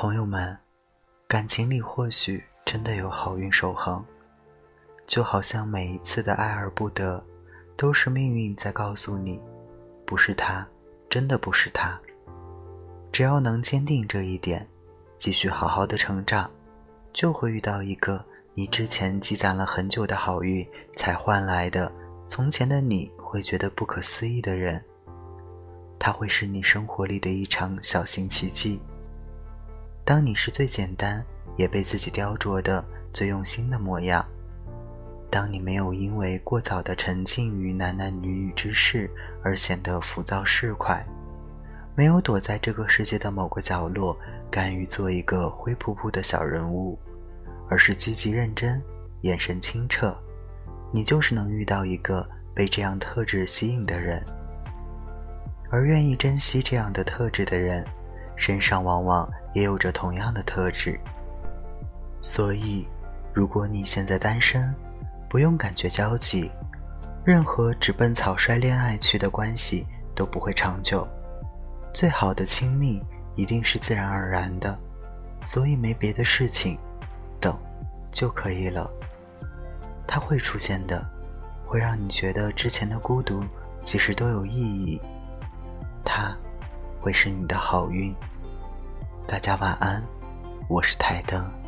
朋友们，感情里或许真的有好运守恒，就好像每一次的爱而不得，都是命运在告诉你，不是他，真的不是他。只要能坚定这一点，继续好好的成长，就会遇到一个你之前积攒了很久的好运才换来的，从前的你会觉得不可思议的人。他会是你生活里的一场小型奇迹。当你是最简单，也被自己雕琢的最用心的模样；当你没有因为过早的沉浸于男男女女之事而显得浮躁市侩，没有躲在这个世界的某个角落，甘于做一个灰扑扑的小人物，而是积极认真，眼神清澈，你就是能遇到一个被这样特质吸引的人，而愿意珍惜这样的特质的人。身上往往也有着同样的特质，所以，如果你现在单身，不用感觉焦急。任何直奔草率恋爱去的关系都不会长久。最好的亲密一定是自然而然的，所以没别的事情，等就可以了。它会出现的，会让你觉得之前的孤独其实都有意义。它，会是你的好运。大家晚安，我是台灯。